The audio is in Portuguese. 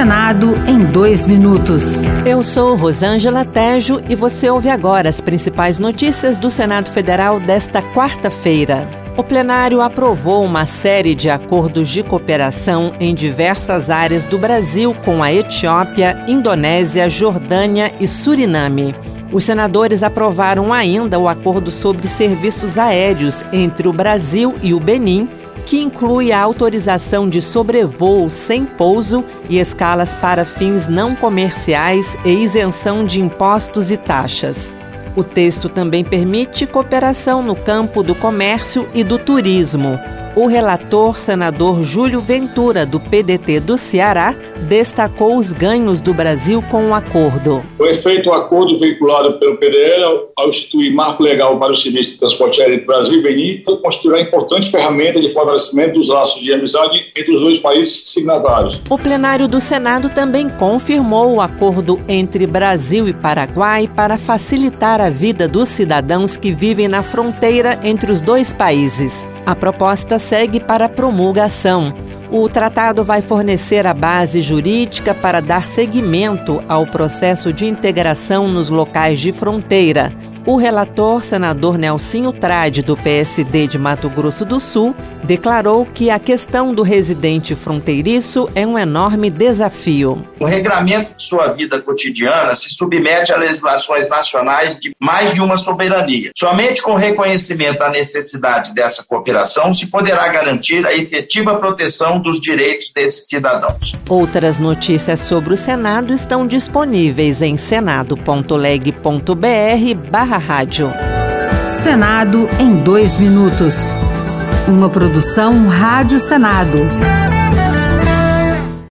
Senado em dois minutos. Eu sou Rosângela Tejo e você ouve agora as principais notícias do Senado Federal desta quarta-feira. O plenário aprovou uma série de acordos de cooperação em diversas áreas do Brasil com a Etiópia, Indonésia, Jordânia e Suriname. Os senadores aprovaram ainda o acordo sobre serviços aéreos entre o Brasil e o Benin que inclui a autorização de sobrevoo sem pouso e escalas para fins não comerciais e isenção de impostos e taxas. O texto também permite cooperação no campo do comércio e do turismo. O relator, senador Júlio Ventura, do PDT do Ceará, destacou os ganhos do Brasil com o acordo. Foi feito o um acordo vinculado pelo PDL ao instituir marco legal para o serviço de transporte aéreo do Brasil e Benin, constituirá uma importante ferramenta de fortalecimento dos laços de amizade entre os dois países signatários. O plenário do Senado também confirmou o acordo entre Brasil e Paraguai para facilitar a vida dos cidadãos que vivem na fronteira entre os dois países. A proposta segue para promulgação. O tratado vai fornecer a base jurídica para dar seguimento ao processo de integração nos locais de fronteira. O relator, senador Nelsinho Trade, do PSD de Mato Grosso do Sul, declarou que a questão do residente fronteiriço é um enorme desafio. O regramento de sua vida cotidiana se submete a legislações nacionais de mais de uma soberania. Somente com reconhecimento da necessidade dessa cooperação se poderá garantir a efetiva proteção dos direitos desses cidadãos. Outras notícias sobre o Senado estão disponíveis em senado.leg.br barra rádio. Senado em dois minutos. Uma produção Rádio Senado.